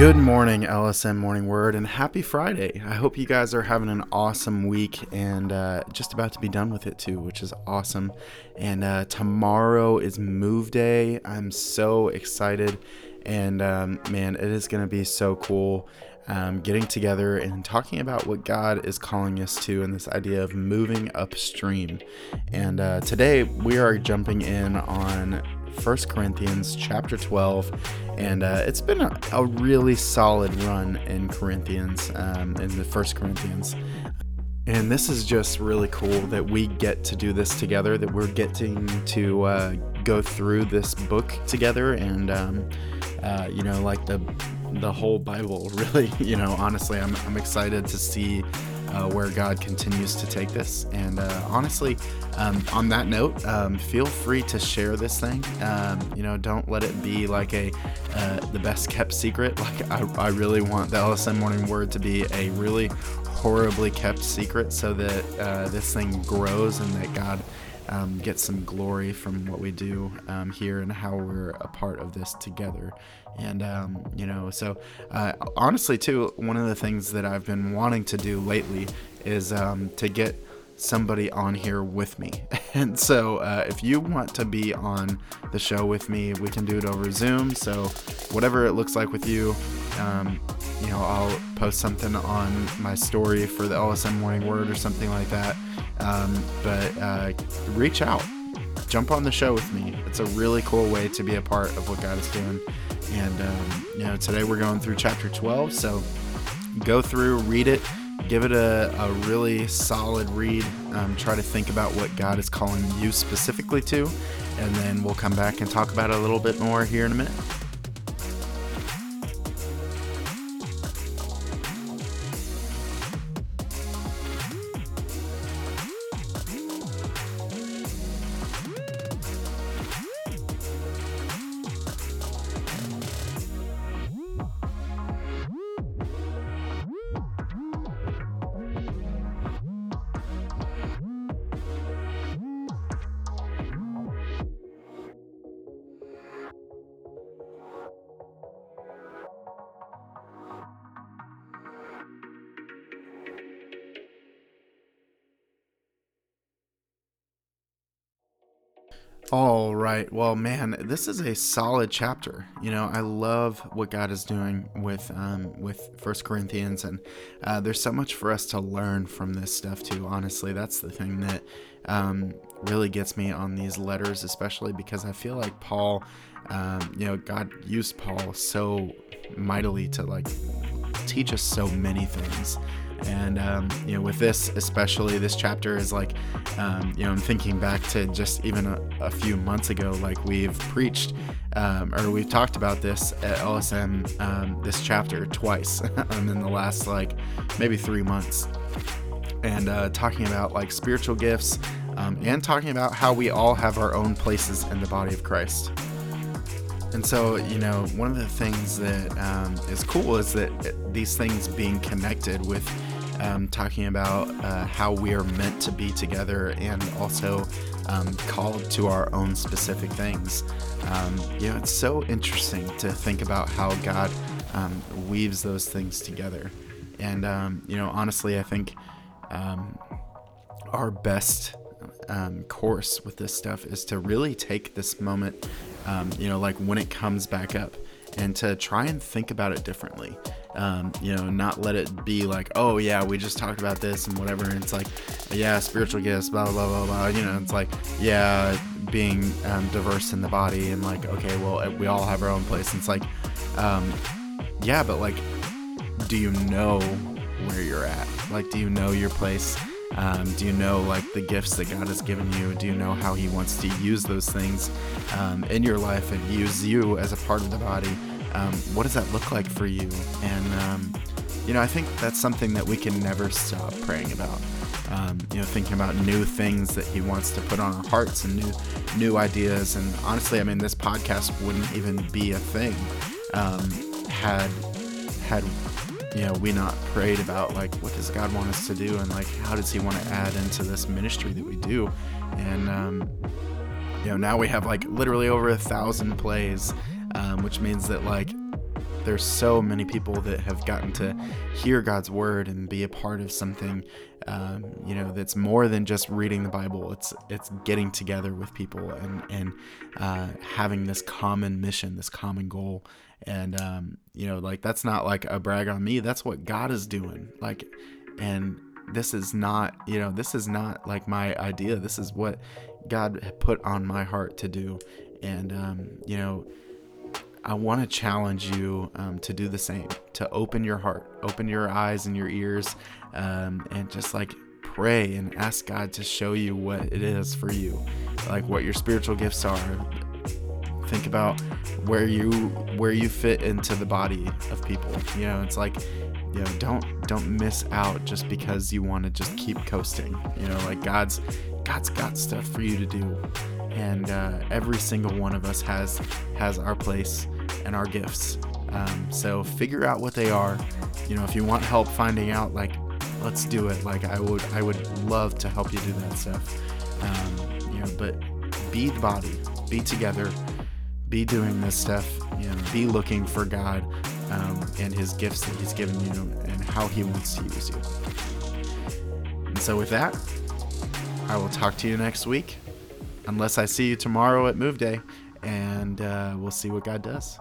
Good morning, LSM Morning Word, and happy Friday. I hope you guys are having an awesome week and uh, just about to be done with it too, which is awesome. And uh, tomorrow is Move Day. I'm so excited, and um, man, it is going to be so cool um, getting together and talking about what God is calling us to and this idea of moving upstream. And uh, today we are jumping in on 1 Corinthians chapter 12, and uh, it's been a, a, really solid run in Corinthians, um, in the First Corinthians. And this is just really cool that we get to do this together, that we're getting to uh, go through this book together, and um, uh, you know, like the the whole Bible. Really, you know, honestly, I'm I'm excited to see uh, where God continues to take this. And uh, honestly, um, on that note, um, feel free to share this thing. Um, you know, don't let it be like a uh, the best kept secret. Like I, I really want the LSM Morning Word to be a really horribly kept secret, so that uh, this thing grows and that God. Um, get some glory from what we do um, here and how we're a part of this together. And, um, you know, so uh, honestly, too, one of the things that I've been wanting to do lately is um, to get somebody on here with me. And so, uh, if you want to be on the show with me, we can do it over Zoom. So, whatever it looks like with you, um, you know, I'll post something on my story for the LSM Morning Word or something like that. Um, but uh, reach out, jump on the show with me. It's a really cool way to be a part of what God is doing. And, um, you know, today we're going through chapter 12. So go through, read it, give it a, a really solid read. Um, try to think about what God is calling you specifically to. And then we'll come back and talk about it a little bit more here in a minute. All right. Well, man, this is a solid chapter. You know, I love what God is doing with um, with First Corinthians, and uh, there's so much for us to learn from this stuff too. Honestly, that's the thing that um, really gets me on these letters, especially because I feel like Paul, um, you know, God used Paul so mightily to like teach us so many things. And um, you know, with this especially, this chapter is like, um, you know, I'm thinking back to just even a, a few months ago, like we've preached um, or we've talked about this at LSM um, this chapter twice, in the last like maybe three months, and uh, talking about like spiritual gifts, um, and talking about how we all have our own places in the body of Christ. And so, you know, one of the things that um, is cool is that these things being connected with um, talking about uh, how we are meant to be together and also um, called to our own specific things. Um, you know, it's so interesting to think about how God um, weaves those things together. And, um, you know, honestly, I think um, our best course with this stuff is to really take this moment, you know, like when it comes back up and to try and think about it differently. Um, you know, not let it be like, oh yeah, we just talked about this and whatever. And it's like, yeah, spiritual gifts, blah blah blah blah. You know, it's like, yeah, being um, diverse in the body and like, okay, well, we all have our own place. And it's like, um, yeah, but like, do you know where you're at? Like, do you know your place? Um, do you know like the gifts that God has given you? Do you know how He wants to use those things um, in your life and use you as a part of the body? Um, what does that look like for you? And um, you know, I think that's something that we can never stop praying about. Um, you know, thinking about new things that He wants to put on our hearts and new new ideas. And honestly, I mean, this podcast wouldn't even be a thing um, had had you know, we not prayed about like what does God want us to do and like how does He want to add into this ministry that we do, and um, you know now we have like literally over a thousand plays, um, which means that like there's so many people that have gotten to hear God's word and be a part of something, um, you know, that's more than just reading the Bible. It's it's getting together with people and and uh, having this common mission, this common goal, and um, you know, like that's not like a brag on me. That's what God is doing. Like, and this is not, you know, this is not like my idea. This is what God put on my heart to do, and um, you know I want to challenge you um, to do the same, to open your heart, open your eyes and your ears, um, and just like pray and ask God to show you what it is for you, like what your spiritual gifts are. Think about where you where you fit into the body of people. You know, it's like you know, don't don't miss out just because you want to just keep coasting. You know, like God's God's got stuff for you to do and uh, every single one of us has has our place and our gifts. Um, so figure out what they are. You know, if you want help finding out, like, let's do it. Like, I would I would love to help you do that stuff. Um, you know, but be the body, be together, be doing this stuff. You know, be looking for God um, and His gifts that He's given you and how He wants to use you. And so, with that, I will talk to you next week unless I see you tomorrow at Move Day, and uh, we'll see what God does.